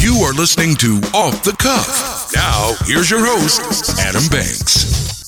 You are listening to Off the Cuff. Now, here's your host, Adam Banks.